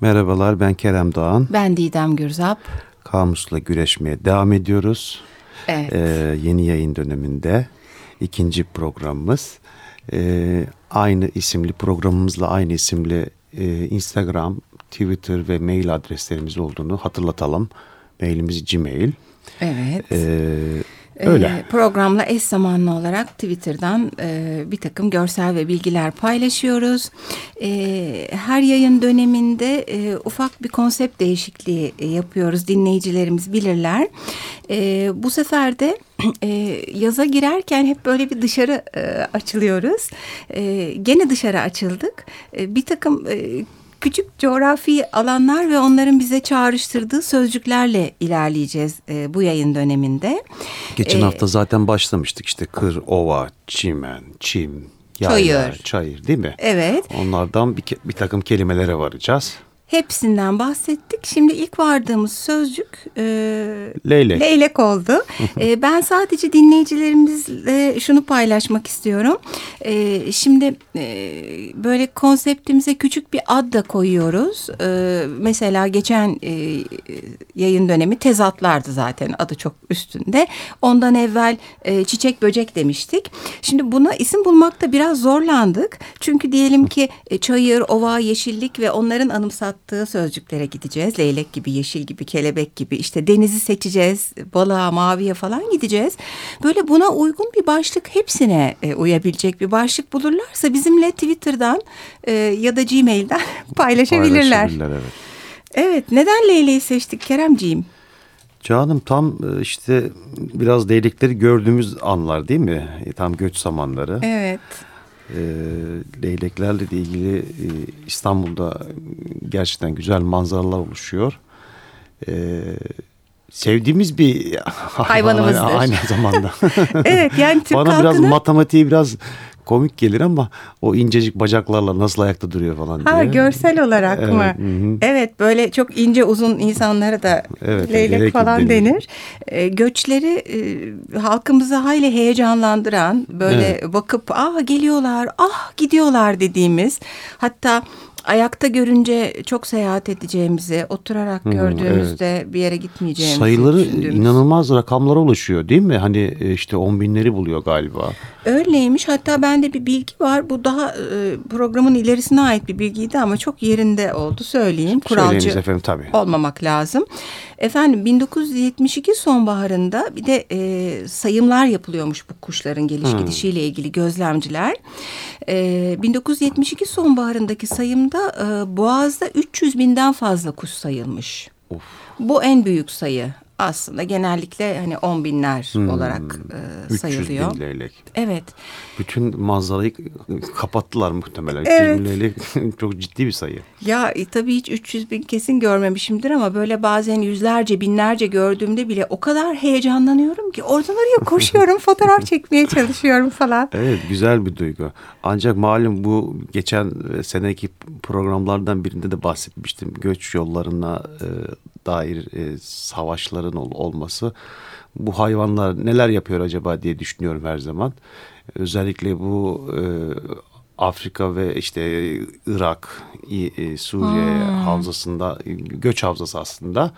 Merhabalar ben Kerem Doğan. Ben Didem Gürzap. Kamusla güreşmeye devam ediyoruz. Evet. Ee, yeni yayın döneminde ikinci programımız. Ee, aynı isimli programımızla aynı isimli e, Instagram, Twitter ve mail adreslerimiz olduğunu hatırlatalım. Mailimiz Gmail. Evet. Ee, öyle. Ee, programla eş zamanlı olarak Twitter'dan e, bir takım görsel ve bilgiler paylaşıyoruz. E, her yayın döneminde e, ufak bir konsept değişikliği e, yapıyoruz. Dinleyicilerimiz bilirler. E, bu sefer de e, yaza girerken hep böyle bir dışarı e, açılıyoruz. E, gene dışarı açıldık. E, bir takım e, küçük coğrafi alanlar ve onların bize çağrıştırdığı sözcüklerle ilerleyeceğiz e, bu yayın döneminde. Geçen Ee, hafta zaten başlamıştık işte kır, ova, çimen, çim, yayla, Çayır. çayır değil mi? Evet. Onlardan bir, bir takım kelimelere varacağız. Hepsinden bahsettik. Şimdi ilk vardığımız sözcük e, Leylek. leylek oldu. e, ben sadece dinleyicilerimizle şunu paylaşmak istiyorum. E, şimdi e, böyle konseptimize küçük bir ad da koyuyoruz. E, mesela geçen e, yayın dönemi tezatlardı zaten adı çok üstünde. Ondan evvel e, çiçek böcek demiştik. Şimdi buna isim bulmakta biraz zorlandık. Çünkü diyelim ki e, çayır, ova, yeşillik ve onların anımsattığı sözcüklere gideceğiz. Leylek gibi, yeşil gibi, kelebek gibi işte denizi seçeceğiz. Balığa, maviye falan gideceğiz. Böyle buna uygun bir başlık hepsine e, uyabilecek bir başlık bulurlarsa bizimle Twitter'dan e, ya da Gmail'den paylaşabilirler. Paylaşabilirler, evet. Evet, neden leyleği seçtik Keremciğim? Canım tam e, işte biraz leylekleri gördüğümüz anlar değil mi? E, Tam göç zamanları. Evet. E, leyleklerle de ilgili e, İstanbul'da gerçekten güzel manzaralar oluşuyor. E, sevdiğimiz bir hayvan Hayvanımızdır. aynı zamanda. Evet yani Türk Bana biraz halkının... matematiği biraz komik gelir ama o incecik bacaklarla nasıl ayakta duruyor falan diye. Ha görsel olarak Evet, mı? hı hı. Evet böyle çok ince uzun insanlara da Evet, leylek falan denir. denir. E, göçleri e, halkımızı hayli heyecanlandıran böyle bakıp ah geliyorlar ah gidiyorlar dediğimiz hatta ayakta görünce çok seyahat edeceğimizi oturarak gördüğümüzde bir yere gitmeyeceğimizi Sayıları düşündüğümüz. inanılmaz rakamlara ulaşıyor değil mi? Hani e, işte on binleri buluyor galiba. Öyleymiş. Hatta bende bir bilgi var. Bu daha e, programın ilerisine ait bir bilgiydi ama çok yerinde oldu söyleyeyim. Kuralcı efendim tabii. olmamak lazım. Efendim 1972 sonbaharında bir de e, sayımlar yapılıyormuş bu kuşların geliş Hmm. gidişiyle ilgili gözlemciler. E, 1972 sonbaharındaki sayımda e, Boğaz'da 300 binden fazla kuş sayılmış. Of. Bu en büyük sayı aslında genellikle hani on binler olarak e, 300 sayılıyor. Hmm. bin leylek. Evet. Bütün manzarayı kapattılar muhtemelen. 300 Evet. bin leylek çok ciddi bir sayı. Ya e, tabii hiç 300 bin kesin görmemişimdir ama böyle bazen yüzlerce binlerce gördüğümde bile o kadar heyecanlanıyorum ki oradan oraya koşuyorum fotoğraf çekmeye çalışıyorum falan. Evet güzel bir duygu. Ancak malum bu geçen e, seneki programlardan birinde de bahsetmiştim. Göç yollarına e, dair e, savaşların ol- olması. Bu hayvanlar neler yapıyor acaba diye düşünüyorum her zaman. Özellikle bu e, Afrika ve işte Irak, e, Suriye havzasında e, göç havzası aslında.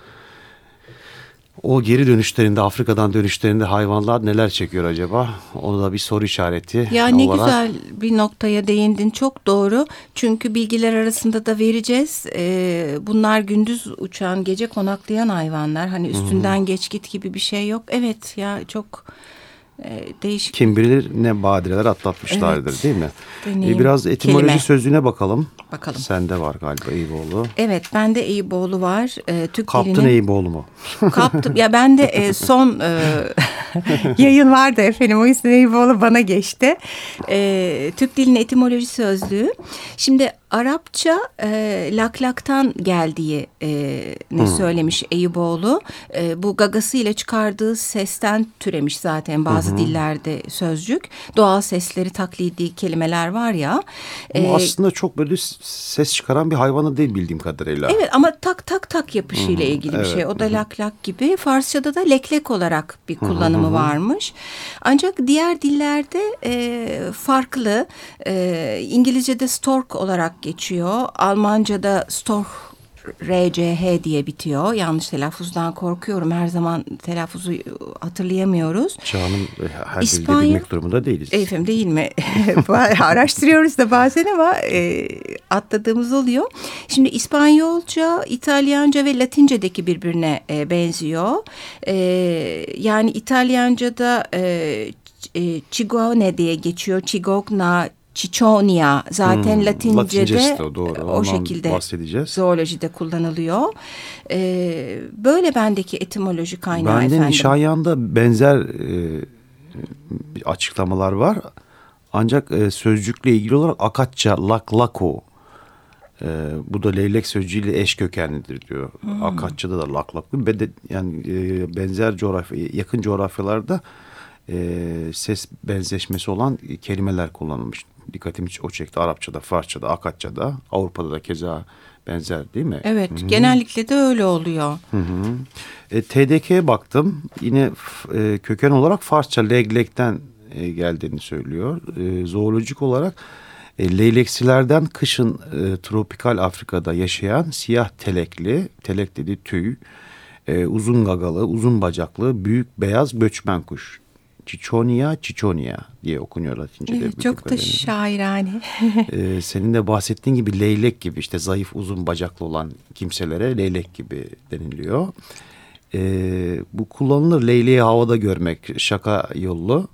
O geri dönüşlerinde Afrika'dan dönüşlerinde hayvanlar neler çekiyor acaba? Onu da bir soru işareti Ya ne olarak. güzel bir noktaya değindin. Çok doğru. Çünkü bilgiler arasında da vereceğiz. Ee, bunlar gündüz uçan gece konaklayan hayvanlar. Hani üstünden geç git gibi bir şey yok. Evet ya çok e, değişik Kim bilir ne badireler atlatmışlardır Evet. değil mi? Deneyim. Ee, biraz etimoloji Kelime. sözlüğüne bakalım. Bakalım. Sende var galiba Eyüboğlu. Evet bende Eyüboğlu var. Ee, Türk Kaptın dilinin... Eyüboğlu mu? Kaptım. Ya ben de e, son e, yayın vardı efendim. O yüzden Eyüboğlu bana geçti. E, Türk dilinin etimoloji sözlüğü. Şimdi Arapça e, laklaktan geldiği e, ne söylemiş Eyüboğlu. E, bu gagasıyla çıkardığı sesten türemiş zaten bazı dillerde sözcük. Doğal sesleri taklidi kelimeler var ya. Bu E, aslında çok böyle ses çıkaran bir hayvanı değil bildiğim kadarıyla. Evet ama tak tak tak yapışıyla ilgili bir şey. O da lak lak gibi. Farsçada da leklek olarak bir kullanımı varmış. Ancak diğer dillerde e, farklı. E, İngilizce'de stork olarak geçiyor. Almanca'da stork RCH diye bitiyor. Yanlış telaffuzdan korkuyorum. Her zaman telaffuzu hatırlayamıyoruz. Çağının her İspanya, bilmek durumunda değiliz. Efendim değil mi? Araştırıyoruz da bazen ama e, atladığımız oluyor. Şimdi İspanyolca, İtalyanca ve Latince'deki birbirine e, benziyor. E, yani İtalyanca'da e, e, Cigone diye geçiyor. Cigogna, Ciconia zaten hmm, Latince'de o, doğru. o şekilde bahsedeceğiz. zoolojide kullanılıyor. Ee, böyle bendeki etimoloji kaynağı Bende efendim. Nişanyan'da benzer e, açıklamalar var. Ancak e, sözcükle ilgili olarak Akatça, Lak, Lako e, bu da leylek sözcüğüyle eş kökenlidir diyor. Hmm. Akatça'da da Lak, Lako. Yani e, benzer coğrafya, yakın coğrafyalarda e, ses benzeşmesi olan kelimeler kullanılmış dikkatimi o çekti. Arapçada, Farsçada, Akatçada, Avrupa'da da keza benzer değil mi? Evet, Hı-hı. genellikle de öyle oluyor. Hı hı. E, TDK'ye baktım. Yine e, köken olarak Farsça leglekten e, geldiğini söylüyor. E, zoolojik olarak e, leyleksilerden kışın e, tropikal Afrika'da yaşayan siyah telekli, telek dedi tüy, e, uzun gagalı, uzun bacaklı, büyük beyaz göçmen kuş Çiçonia, Çiçonia diye okunuyor Latince'de. Evet, çok da şairane. ee, senin de bahsettiğin gibi leylek gibi işte zayıf uzun bacaklı olan kimselere leylek gibi deniliyor. Ee, bu kullanılır leyleği havada görmek şaka yollu.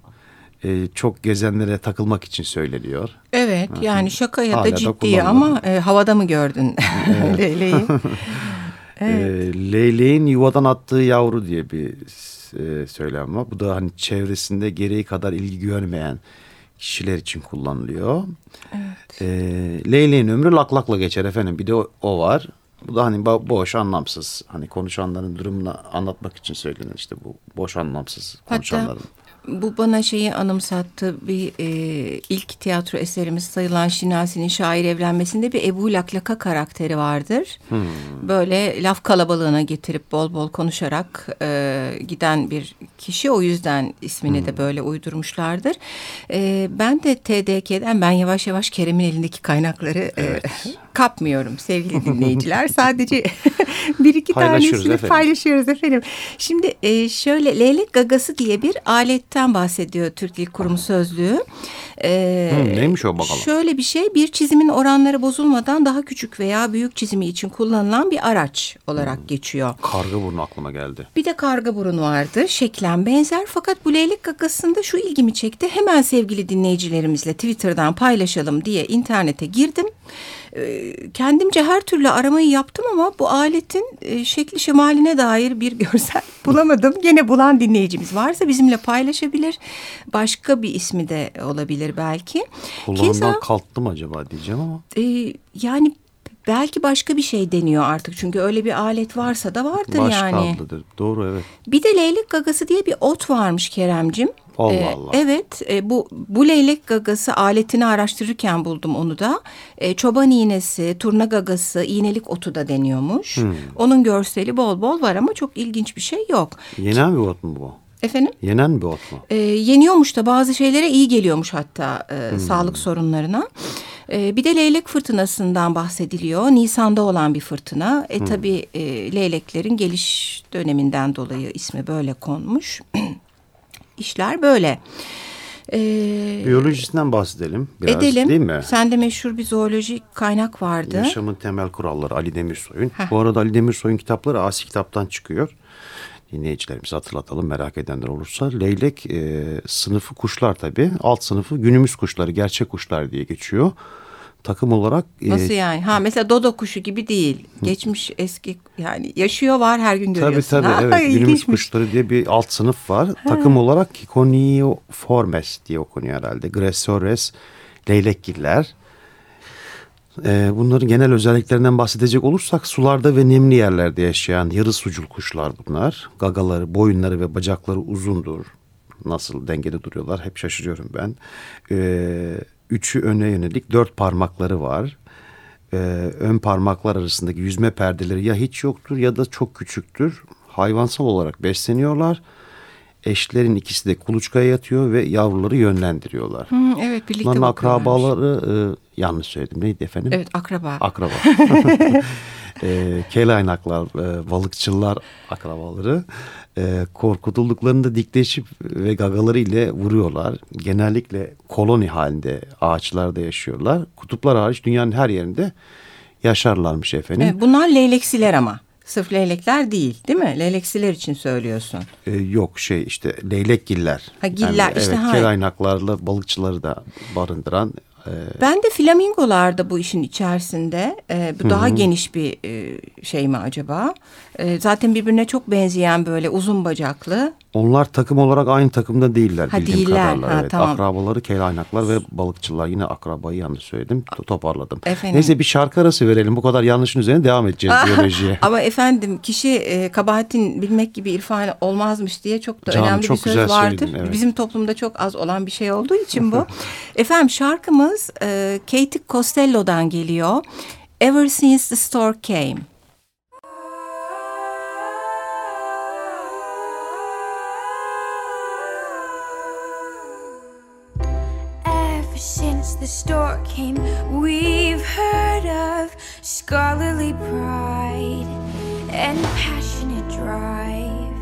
Ee, çok gezenlere takılmak için söyleniyor. Evet yani şaka ya da ciddi ama e, havada mı gördün leyleği? evet. Ee, leyleğin yuvadan attığı yavru diye bir e, söylem var. Bu da hani çevresinde gereği kadar ilgi görmeyen kişiler için kullanılıyor. Evet. E, Leyleğin ömrü laklakla geçer efendim. Bir de o, o var. Bu da hani boş anlamsız. Hani konuşanların durumunu anlatmak için söylenen işte bu boş anlamsız konuşanların. Hatta bu bana şeyi anımsattı. Bir e, ilk tiyatro eserimiz sayılan Şinasi'nin şair evlenmesinde bir Ebu Laklaka karakteri vardır. Hmm. Böyle laf kalabalığına getirip bol bol konuşarak e, giden bir kişi. O yüzden ismini hmm. de böyle uydurmuşlardır. E, ben de TDK'den ben yavaş yavaş Kerem'in elindeki kaynakları e, evet. e, kapmıyorum sevgili dinleyiciler. Sadece bir iki tanesini efendim. paylaşıyoruz efendim. Şimdi e, şöyle leylek gagası diye bir aletten bahsediyor Türk Dil Kurumu Sözlüğü. E, hmm, neymiş o bakalım? Şöyle bir şey bir çizimin oranları bozulmadan daha küçük veya büyük çizimi için kullanılan bir araç olarak hmm. geçiyor. Karga burnu aklıma geldi. Bir de karga burun vardı. Şeklen benzer fakat bu leylek gagasında şu ilgimi çekti. Hemen sevgili dinleyicilerimizle Twitter'dan paylaşalım diye internete girdim. Ee, kendimce her türlü aramayı yaptım ama bu aletin e, şekli şemaline dair bir görsel bulamadım. Gene bulan dinleyicimiz varsa bizimle paylaşabilir. Başka bir ismi de olabilir belki. Kulağından Keza, kalktı mı acaba diyeceğim ama. E, yani belki başka bir şey deniyor artık. Çünkü öyle bir alet varsa da vardır Baş yani. Baş. Doğru evet. Bir de leylek gagası diye bir ot varmış Keremcim. Allah ee, Allah. Evet e, bu bu leylek gagası aletini araştırırken buldum onu da. E, çoban iğnesi, turna gagası, iğnelik otu da deniyormuş. Hmm. Onun görseli bol bol var ama çok ilginç bir şey yok. Yenen bir ot mu bu? Efendim? Yenen bir ot mu? E, yeniyormuş da bazı şeylere iyi geliyormuş hatta e, hmm. sağlık sorunlarına. E, bir de leylek fırtınasından bahsediliyor. Nisan'da olan bir fırtına. E hmm. tabi e, leyleklerin geliş döneminden dolayı ismi böyle konmuş. işler böyle. Ee, Biyolojisinden bahsedelim biraz edelim. değil mi? Sende meşhur bir zoolojik kaynak vardı. Yaşamın temel kuralları Ali Demirsoy'un. Bu arada Ali Demirsoy'un kitapları Asi kitaptan çıkıyor. Dinleyicilerimize hatırlatalım merak edenler olursa. Leylek e, sınıfı kuşlar tabii. Alt sınıfı günümüz kuşları, gerçek kuşlar diye geçiyor takım olarak. E, Nasıl e, yani? Ha mesela dodo kuşu gibi değil. Geçmiş eski yani yaşıyor var her gün görüyorsun. Tabii tabii ha, evet. Günümüz kuşları diye bir alt sınıf var. Ha. Takım olarak Kikoniformes diye okunuyor herhalde. Gressores, leylekgiller. Ee, bunların genel özelliklerinden bahsedecek olursak sularda ve nemli yerlerde yaşayan yarı sucul kuşlar bunlar. Gagaları, boyunları ve bacakları uzundur. Nasıl dengede duruyorlar hep şaşırıyorum ben. Ee, üçü öne yönelik dört parmakları var. Ee, ön parmaklar arasındaki yüzme perdeleri ya hiç yoktur ya da çok küçüktür. Hayvansal olarak besleniyorlar. Eşlerin ikisi de kuluçkaya yatıyor ve yavruları yönlendiriyorlar. Hı, evet birlikte Bunların akrabaları e, yanlış söyledim neydi efendim? Evet akraba. Akraba. e, kelaynaklar, e, balıkçılar akrabaları e, korkutulduklarında dikleşip ve gagaları ile vuruyorlar. Genellikle koloni halinde ağaçlarda yaşıyorlar. Kutuplar hariç dünyanın her yerinde yaşarlarmış efendim. Evet, bunlar leyleksiler ama. Sırf leylekler değil değil mi? Leyleksiler için söylüyorsun. Ee, yok şey işte leylekgiller. Ha giller yani, işte. Evet, kelaynaklarla balıkçıları da barındıran ee, ben de flamingolar da bu işin içerisinde. Ee, bu daha geniş bir e, şey mi acaba? Ee, zaten birbirine çok benzeyen böyle uzun bacaklı. Onlar takım olarak aynı takımda değiller ha, bildiğim değiller. kadarıyla. Ha, evet. tamam. Akrabaları kelaynaklar ve balıkçılar. Yine akrabayı yanlış söyledim. Toparladım. Efendim? Neyse bir şarkı arası verelim. Bu kadar yanlışın üzerine devam edeceğiz biyolojiye. Ama efendim kişi e, kabahatin bilmek gibi irfan olmazmış diye çok da Canım, önemli çok bir söz güzel vardır. söyledin, evet. Bizim toplumda çok az olan bir şey olduğu için bu. efendim şarkımız e, Katie Costello'dan geliyor. Ever Since the Storm Came. Ever since the stork came, we've heard of scholarly pride and passionate drive.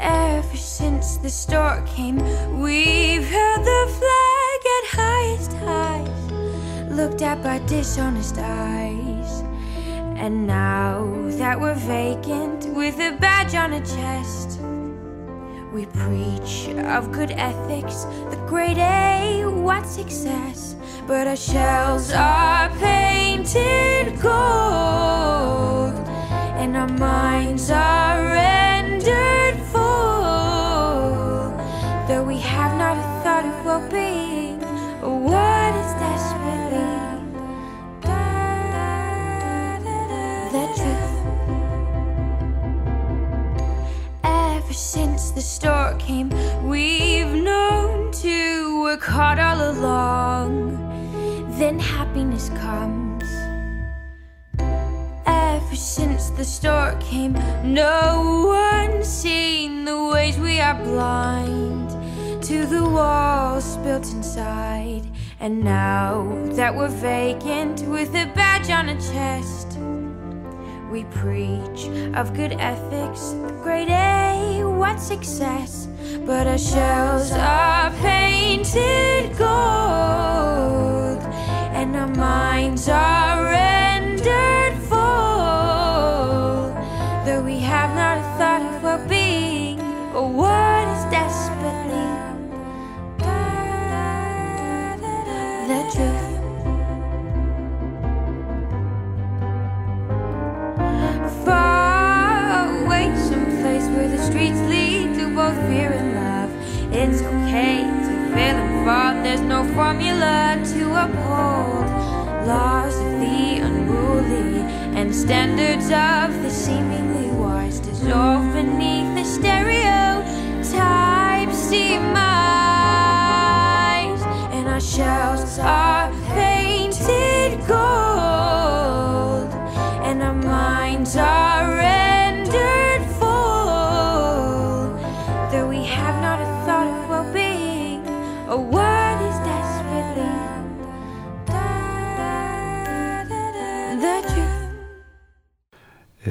Ever since the stork came, we've held the flag at highest highs, looked at by dishonest eyes. And now that we're vacant with a badge on a chest, we preach of good ethics, the great A, what success? But our shells are painted gold, and our minds are hard all along. Then happiness comes. Ever since the stork came, no one's seen the ways we are blind to the walls built inside. And now that we're vacant with a badge on a chest, we preach of good ethics, the great A, what success? But our shells are painted gold, and our minds are rendered There's no formula to uphold. Laws of the unruly and standards of the seemingly wise dissolve beneath the stereotypes demise. And our shells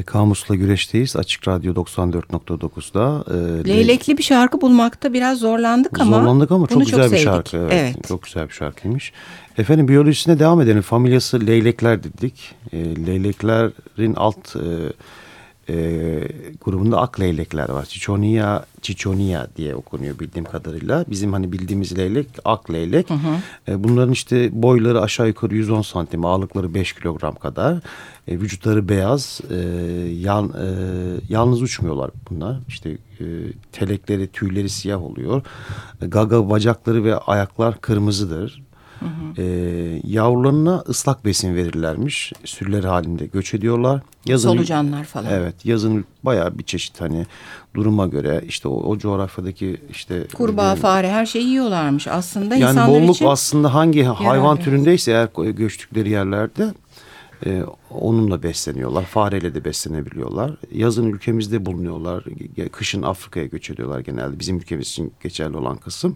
E, Kamusla güreşteyiz. Açık Radyo 94.9'da. E, Leylekli bir şarkı bulmakta biraz zorlandık ama. Zorlandık ama çok güzel bir sevdik. şarkı. Evet, evet. Çok güzel bir şarkıymış. Efendim biyolojisine devam edelim. Familyası leylekler dedik. E, leyleklerin alt e, e, grubunda ak leylekler var. Chichonia, Chichonia diye okunuyor bildiğim kadarıyla. Bizim hani bildiğimiz leylek ak leylek. E, bunların işte boyları aşağı yukarı 110 santim, ağırlıkları 5 kilogram kadar. E, vücutları beyaz, e, yan, e, yalnız uçmuyorlar bunlar. İşte e, telekleri, tüyleri siyah oluyor. E, gaga bacakları ve ayaklar kırmızıdır. E, yavrularına ıslak besin verirlermiş. Sürüler halinde göç ediyorlar. Solucanlar falan. Evet yazın bayağı bir çeşit hani duruma göre işte o, o coğrafyadaki işte Kurbağa, e, fare her şeyi yiyorlarmış aslında. yani insanlar bolluk için aslında hangi hayvan yararlı. türündeyse eğer göçtükleri yerlerde E, onunla besleniyorlar. Fareyle de beslenebiliyorlar. Yazın ülkemizde bulunuyorlar. Kışın Afrika'ya göç ediyorlar genelde. Bizim ülkemiz için geçerli olan kısım.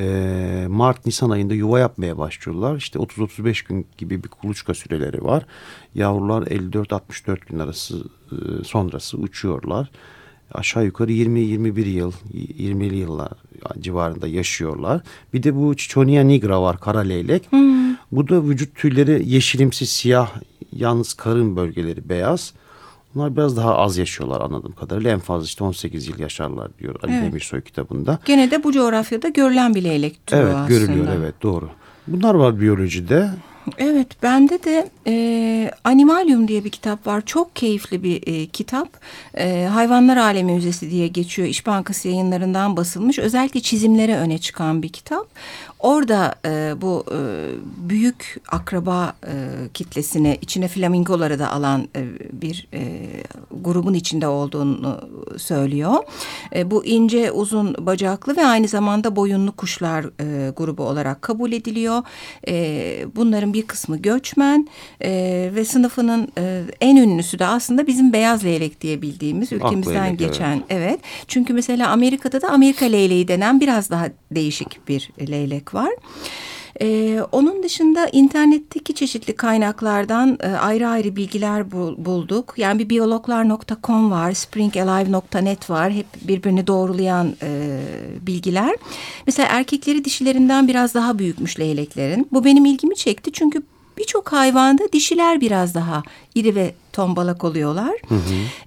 E, Mart, Nisan ayında yuva yapmaya başlıyorlar. İşte 30-35 gün gibi bir kuluçka süreleri var. Yavrular 54-64 gün arası e, sonrası uçuyorlar aşağı yukarı 20-21 yıl, 20'li yıllar civarında yaşıyorlar. Bir de bu Chichonia nigra var, kara leylek. Hmm. Bu da vücut tüyleri yeşilimsi siyah, yalnız karın bölgeleri beyaz. Bunlar biraz daha az yaşıyorlar anladığım kadarıyla. En fazla işte 18 yıl yaşarlar diyor Ali evet. Demirsoy kitabında. Gene de bu coğrafyada görülen bir leylek türü evet, aslında. Evet görülüyor evet doğru. Bunlar var biyolojide. Evet bende de e, Animalium diye bir kitap var. Çok keyifli bir e, kitap. E, Hayvanlar Alemi Müzesi diye geçiyor. İş Bankası yayınlarından basılmış. Özellikle çizimlere öne çıkan bir kitap. Orada e, bu e, büyük akraba e, kitlesini içine flamingoları da alan e, bir e, grubun içinde olduğunu söylüyor. E, bu ince uzun bacaklı ve aynı zamanda boyunlu kuşlar e, grubu olarak kabul ediliyor. E, bunların bir kısmı göçmen e, ve sınıfının e, en ünlüsü de aslında bizim beyaz leylek diye bildiğimiz ülkemizden leylek, geçen. Evet. evet. Çünkü mesela Amerika'da da Amerika leyleği denen biraz daha değişik bir leylek var. Ee, onun dışında internetteki çeşitli kaynaklardan e, ayrı ayrı bilgiler bul, bulduk. Yani bir biyologlar.com var, springalive.net var. Hep birbirini doğrulayan e, bilgiler. Mesela erkekleri dişilerinden biraz daha büyükmüş leyleklerin. Bu benim ilgimi çekti çünkü birçok hayvanda dişiler biraz daha iri ve tombalak oluyorlar. Hı hı.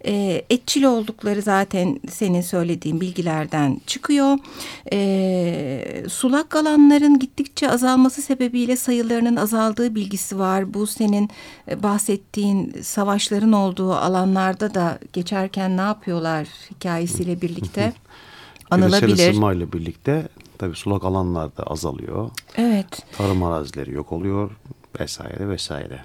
E, etçil oldukları zaten senin söylediğin bilgilerden çıkıyor. E, sulak alanların gittikçe azalması sebebiyle sayılarının azaldığı bilgisi var. Bu senin e, bahsettiğin savaşların olduğu alanlarda da geçerken ne yapıyorlar hikayesiyle birlikte anılabilir. Küresel ile birlikte tabii sulak alanlar da azalıyor. Evet. Tarım arazileri yok oluyor vesaire vesaire.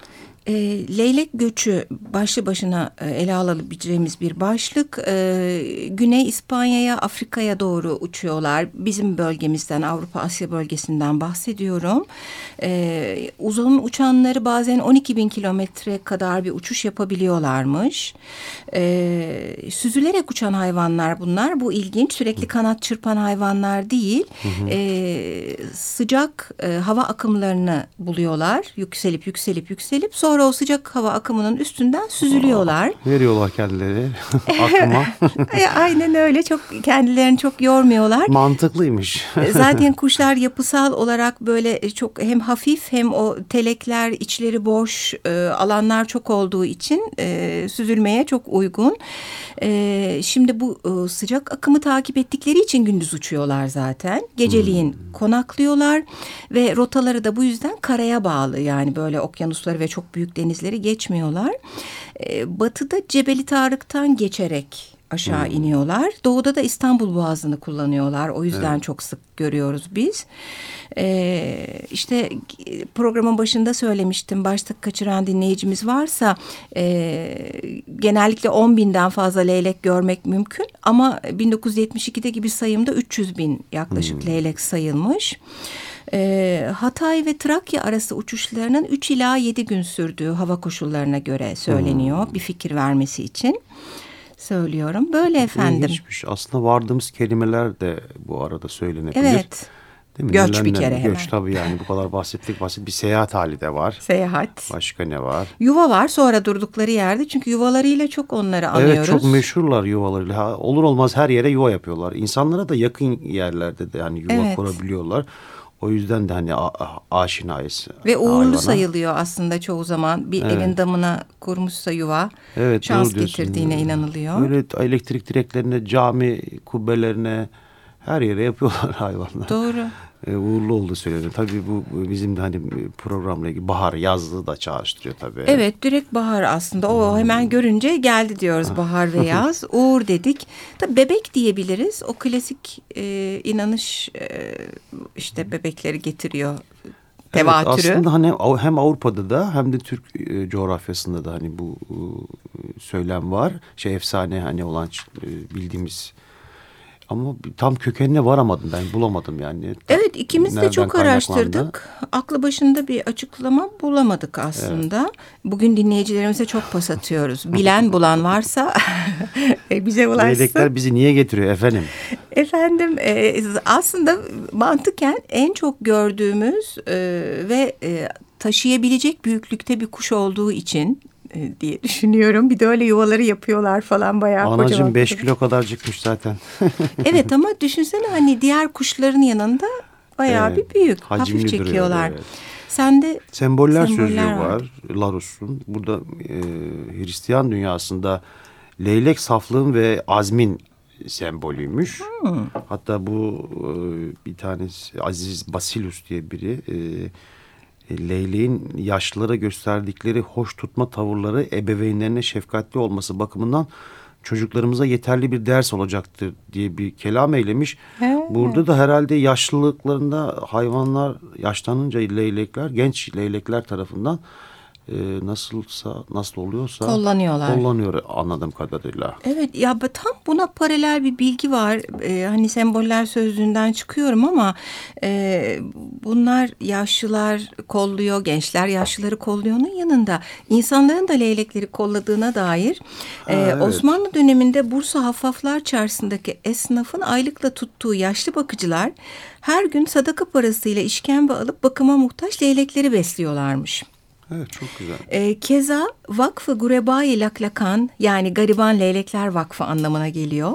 E, leylek göçü başlı başına e, ele alabileceğimiz bir başlık. E, Güney İspanya'ya, Afrika'ya doğru uçuyorlar. Bizim bölgemizden, Avrupa Asya bölgesinden bahsediyorum. E, uzun uçanları bazen 12 bin kilometre kadar bir uçuş yapabiliyorlarmış. E, süzülerek uçan hayvanlar bunlar. Bu ilginç. Sürekli kanat çırpan hayvanlar değil. Hı hı. E, sıcak e, hava akımlarını buluyorlar. Yükselip yükselip yükselip sonra Sonra o sıcak hava akımının üstünden süzülüyorlar. Aa, veriyorlar kendileri akıma. E, aynen öyle. Çok kendilerini çok yormuyorlar. Mantıklıymış. E, zaten kuşlar yapısal olarak böyle çok hem hafif hem o telekler içleri boş e, alanlar çok olduğu için e, süzülmeye çok uygun. E, şimdi bu e, sıcak akımı takip ettikleri için gündüz uçuyorlar zaten. Geceliğin hmm. konaklıyorlar ve rotaları da bu yüzden karaya bağlı. Yani böyle okyanusları ve çok büyük denizleri geçmiyorlar. E, batıda Cebeli Tarık'tan geçerek aşağı hmm. iniyorlar. Doğuda da İstanbul Boğazı'nı kullanıyorlar. O yüzden evet. çok sık görüyoruz biz. Ee, işte programın başında söylemiştim. Başta kaçıran dinleyicimiz varsa e, genellikle 10 binden fazla leylek görmek mümkün. Ama 1972'de gibi sayımda 300 bin yaklaşık hmm. leylek sayılmış. E, Hatay ve Trakya arası uçuşlarının 3 ila 7 gün sürdüğü hava koşullarına göre söyleniyor hmm. bir fikir vermesi için söylüyorum. Böyle efendim. İlginçmiş. Aslında vardığımız kelimeler de bu arada söylenebilir. Evet. Değil mi? Göç bir kere göç, hemen. Göç tabii yani bu kadar bahsettik basit bir seyahat hali de var. Seyahat. Başka ne var? Yuva var sonra durdukları yerde çünkü yuvalarıyla çok onları anıyoruz. Evet çok meşhurlar yuvalarıyla. Ha, olur olmaz her yere yuva yapıyorlar. İnsanlara da yakın yerlerde de yani yuva evet. kurabiliyorlar. O yüzden de hani aşinayız. Ve uğurlu hayvana. sayılıyor aslında çoğu zaman. Bir evet. evin damına kurmuşsa yuva evet, şans getirdiğine inanılıyor. Böyle elektrik direklerine, cami kubbelerine her yere yapıyorlar hayvanlar. Doğru e, uğurlu oldu söyleniyor. Tabii bu bizim de hani programla ilgili bahar yazlığı da çağrıştırıyor tabii. Evet direkt bahar aslında o hmm. hemen görünce geldi diyoruz bahar ve yaz. Uğur dedik. Tabii bebek diyebiliriz. O klasik e, inanış e, işte bebekleri getiriyor tevatürü. Evet, aslında hani hem Avrupa'da da hem de Türk e, coğrafyasında da hani bu e, söylem var. Şey efsane hani olan bildiğimiz Ama tam kökenine varamadım ben bulamadım yani. Evet ikimiz de çok araştırdık. Aklı başında bir açıklama bulamadık aslında. Bugün dinleyicilerimize çok pas atıyoruz. Bilen bulan varsa e, bize ulaşsın. Leylekler bizi niye getiriyor efendim? Efendim e, aslında mantıken en çok gördüğümüz e, ve e, taşıyabilecek büyüklükte bir kuş olduğu için diye düşünüyorum. Bir de öyle yuvaları yapıyorlar falan bayağı Anacığım kocaman 5 kocaman. kilo kadar çıkmış zaten. Evet ama düşünsene hani diğer kuşların yanında bayağı Evet, bir büyük. hafif çekiyorlar. evet. Sen de Semboller, Semboller sözlüğü var. var. Larus'un. Burada e, Hristiyan dünyasında leylek saflığın ve azmin sembolüymüş. Hmm. Hatta bu e, bir tanesi Aziz Basilus diye biri e, e, leyleğin yaşlılara gösterdikleri hoş tutma tavırları ebeveynlerine şefkatli olması bakımından çocuklarımıza yeterli bir ders olacaktır diye bir kelam eylemiş. He. Burada da herhalde yaşlılıklarında hayvanlar yaşlanınca leylekler genç leylekler tarafından e, nasılsa nasıl oluyorsa Kullanıyorlar. kullanıyor anladığım kadarıyla. Evet ya tam buna paralel bir bilgi var. Ee, hani semboller sözlüğünden çıkıyorum ama e, bunlar yaşlılar kolluyor, gençler yaşlıları kolluyonun yanında insanların da leylekleri kolladığına dair e, evet. Osmanlı döneminde Bursa Haffaflar Çarşısı'ndaki esnafın aylıkla tuttuğu yaşlı bakıcılar her gün sadaka parasıyla işkembe alıp bakıma muhtaç leylekleri besliyorlarmış. Evet çok güzel. E, keza Vakfı Gurebai Laklakan yani Gariban Leylekler Vakfı anlamına geliyor.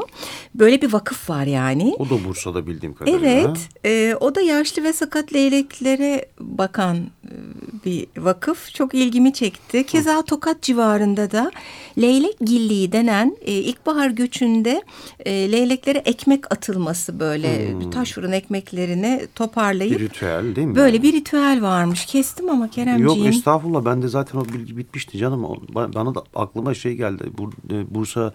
Böyle bir vakıf var yani. O da Bursa'da bildiğim kadarıyla. Evet, e, o da yaşlı ve sakat leyleklere bakan e, bir vakıf. Çok ilgimi çekti. Keza Tokat civarında da leylek gilliği denen e, ilkbahar göçünde e, leyleklere ekmek atılması böyle taş fırın ekmeklerini toparlayıp Bir ritüel değil mi? böyle bir ritüel varmış. Kestim ama Keremciğim. Yok estağfurullah ben de zaten o bilgi bitmişti canım. Bana da aklıma şey geldi. E, Bursa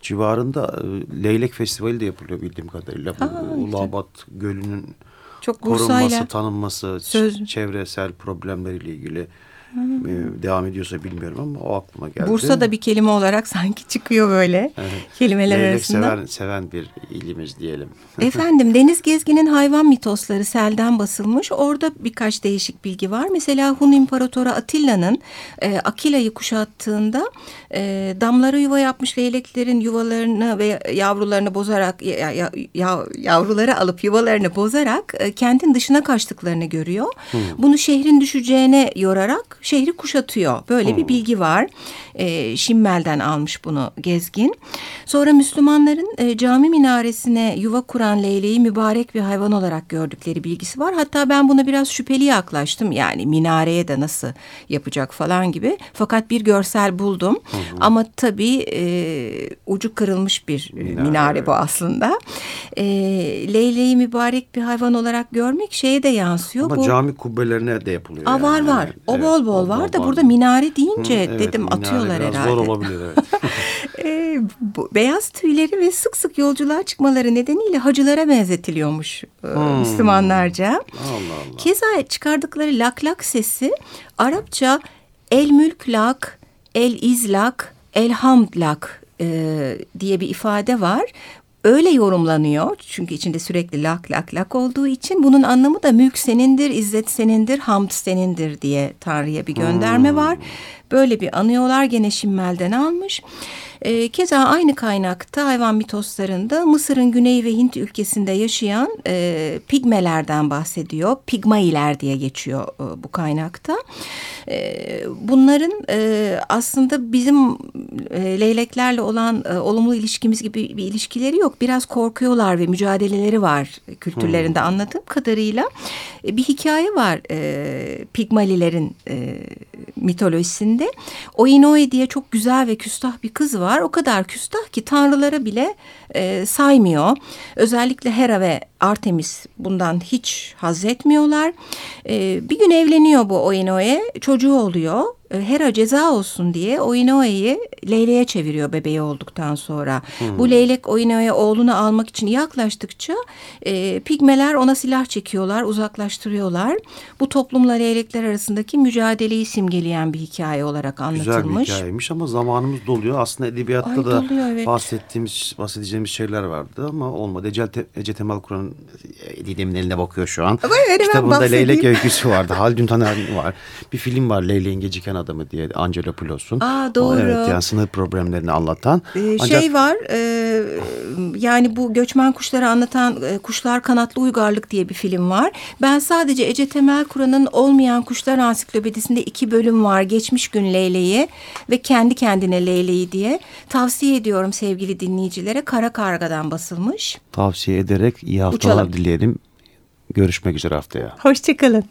civarında e, Leylek Festivali de yapılıyor bildiğim kadarıyla. Aa, Ulabat Gölü'nün Çok korunması, tanınması, söz- çevresel problemleriyle ilgili e, devam ediyorsa bilmiyorum ama o aklıma geldi. Bursa'da bir kelime olarak sanki çıkıyor böyle Evet. kelimeler Leylek arasında. seven, seven bir ilimiz diyelim. Efendim Deniz Gezgin'in hayvan mitosları selden basılmış. Orada birkaç değişik bilgi var. Mesela Hun İmparatoru Atilla'nın e, Akila'yı kuşattığında e, damlara yuva yapmış leyleklerin yuvalarını ve yavrularını bozarak ya, ya- ya- yavruları alıp yuvalarını bozarak e, kentin dışına kaçtıklarını görüyor. Bunu şehrin düşeceğine yorarak şehri kuşatıyor. Böyle bir bilgi var. E, Şimmel'den almış bunu Gezgin. Sonra Müslümanların e, cami minaresine yuva kuran leyleği mübarek bir hayvan olarak gördükleri bilgisi var. Hatta ben buna biraz şüpheli yaklaştım. Yani minareye de nasıl yapacak falan gibi. Fakat bir görsel buldum. Ama tabii e, ucu kırılmış bir e, minare, Minare, bu aslında. E, leyleği mübarek bir hayvan olarak görmek şeye de yansıyor. Ama bu cami kubbelerine de yapılıyor. Aa, yani. var var. Evet, o evet. bol bol var da burada minare deyince Hı, evet, dedim minare atıyorlar biraz herhalde. Zor olabilir evet. Ee, bu beyaz tüyleri ve sık sık yolculuğa çıkmaları nedeniyle hacılara benzetiliyormuş e, Müslümanlarca. Allah Allah. Keza çıkardıkları lak lak sesi Arapça el mülk lak, el izlak, el hamd lak e, diye bir ifade var. Öyle yorumlanıyor çünkü içinde sürekli lak lak lak olduğu için bunun anlamı da mülk senindir, izzet senindir, hamd senindir diye Tanrı'ya bir gönderme var. Böyle bir anıyorlar gene Şimmel'den almış. E, keza aynı kaynakta hayvan mitoslarında Mısır'ın güney ve Hint ülkesinde yaşayan e, pigmelerden bahsediyor. Pigmailer diye geçiyor e, bu kaynakta. E, bunların e, aslında bizim e, leyleklerle olan e, olumlu ilişkimiz gibi bir ilişkileri yok. Biraz korkuyorlar ve mücadeleleri var kültürlerinde anladığım kadarıyla. E, bir hikaye var e, Pigmalilerin e, mitolojisinde. Oinoe diye çok güzel ve küstah bir kız var. O kadar küstah ki tanrılara bile e, saymıyor. Özellikle Hera ve Artemis bundan hiç haz etmiyorlar. E, bir gün evleniyor bu Oinoe. Çocuğu oluyor. E, Hera ceza olsun diye Oinoe'yi Leyle'ye çeviriyor bebeği olduktan sonra. Hmm. Bu leylek Oinoe oğlunu almak için yaklaştıkça e, pigmeler ona silah çekiyorlar, uzaklaştırıyorlar. Bu toplumla leylekler arasındaki mücadeleyi simgeleyen bir hikaye olarak anlatılmış. Güzel bir hikayeymiş ama zamanımız doluyor. Aslında edebiyatta Ay, da doluyor, evet. bahsettiğimiz, bahsedeceğimiz şeyler vardı ama olmadı. Ece, Ece Temel Kur'an Didem'in eline bakıyor şu an. Evet, Kitabında Leylek öyküsü vardı. Haldun Taner var. Bir film var Leyleğin Geciken adamı diye Angelo Pulos'un. Aa doğru. O, evet yani sınır problemlerini anlatan. Ee, Ancak... Şey var e, yani bu göçmen kuşları anlatan e, Kuşlar Kanatlı Uygarlık diye bir film var. Ben sadece Ece Temel Kur'an'ın Olmayan Kuşlar Ansiklopedisinde iki bölüm var. Geçmiş gün Leyleği ve Kendi Kendine Leyleği diye. Tavsiye ediyorum sevgili dinleyicilere. Kara Karga'dan basılmış. Tavsiye ederek iyi haftalar Uçalım. dileyelim. Görüşmek üzere haftaya. Hoşçakalın.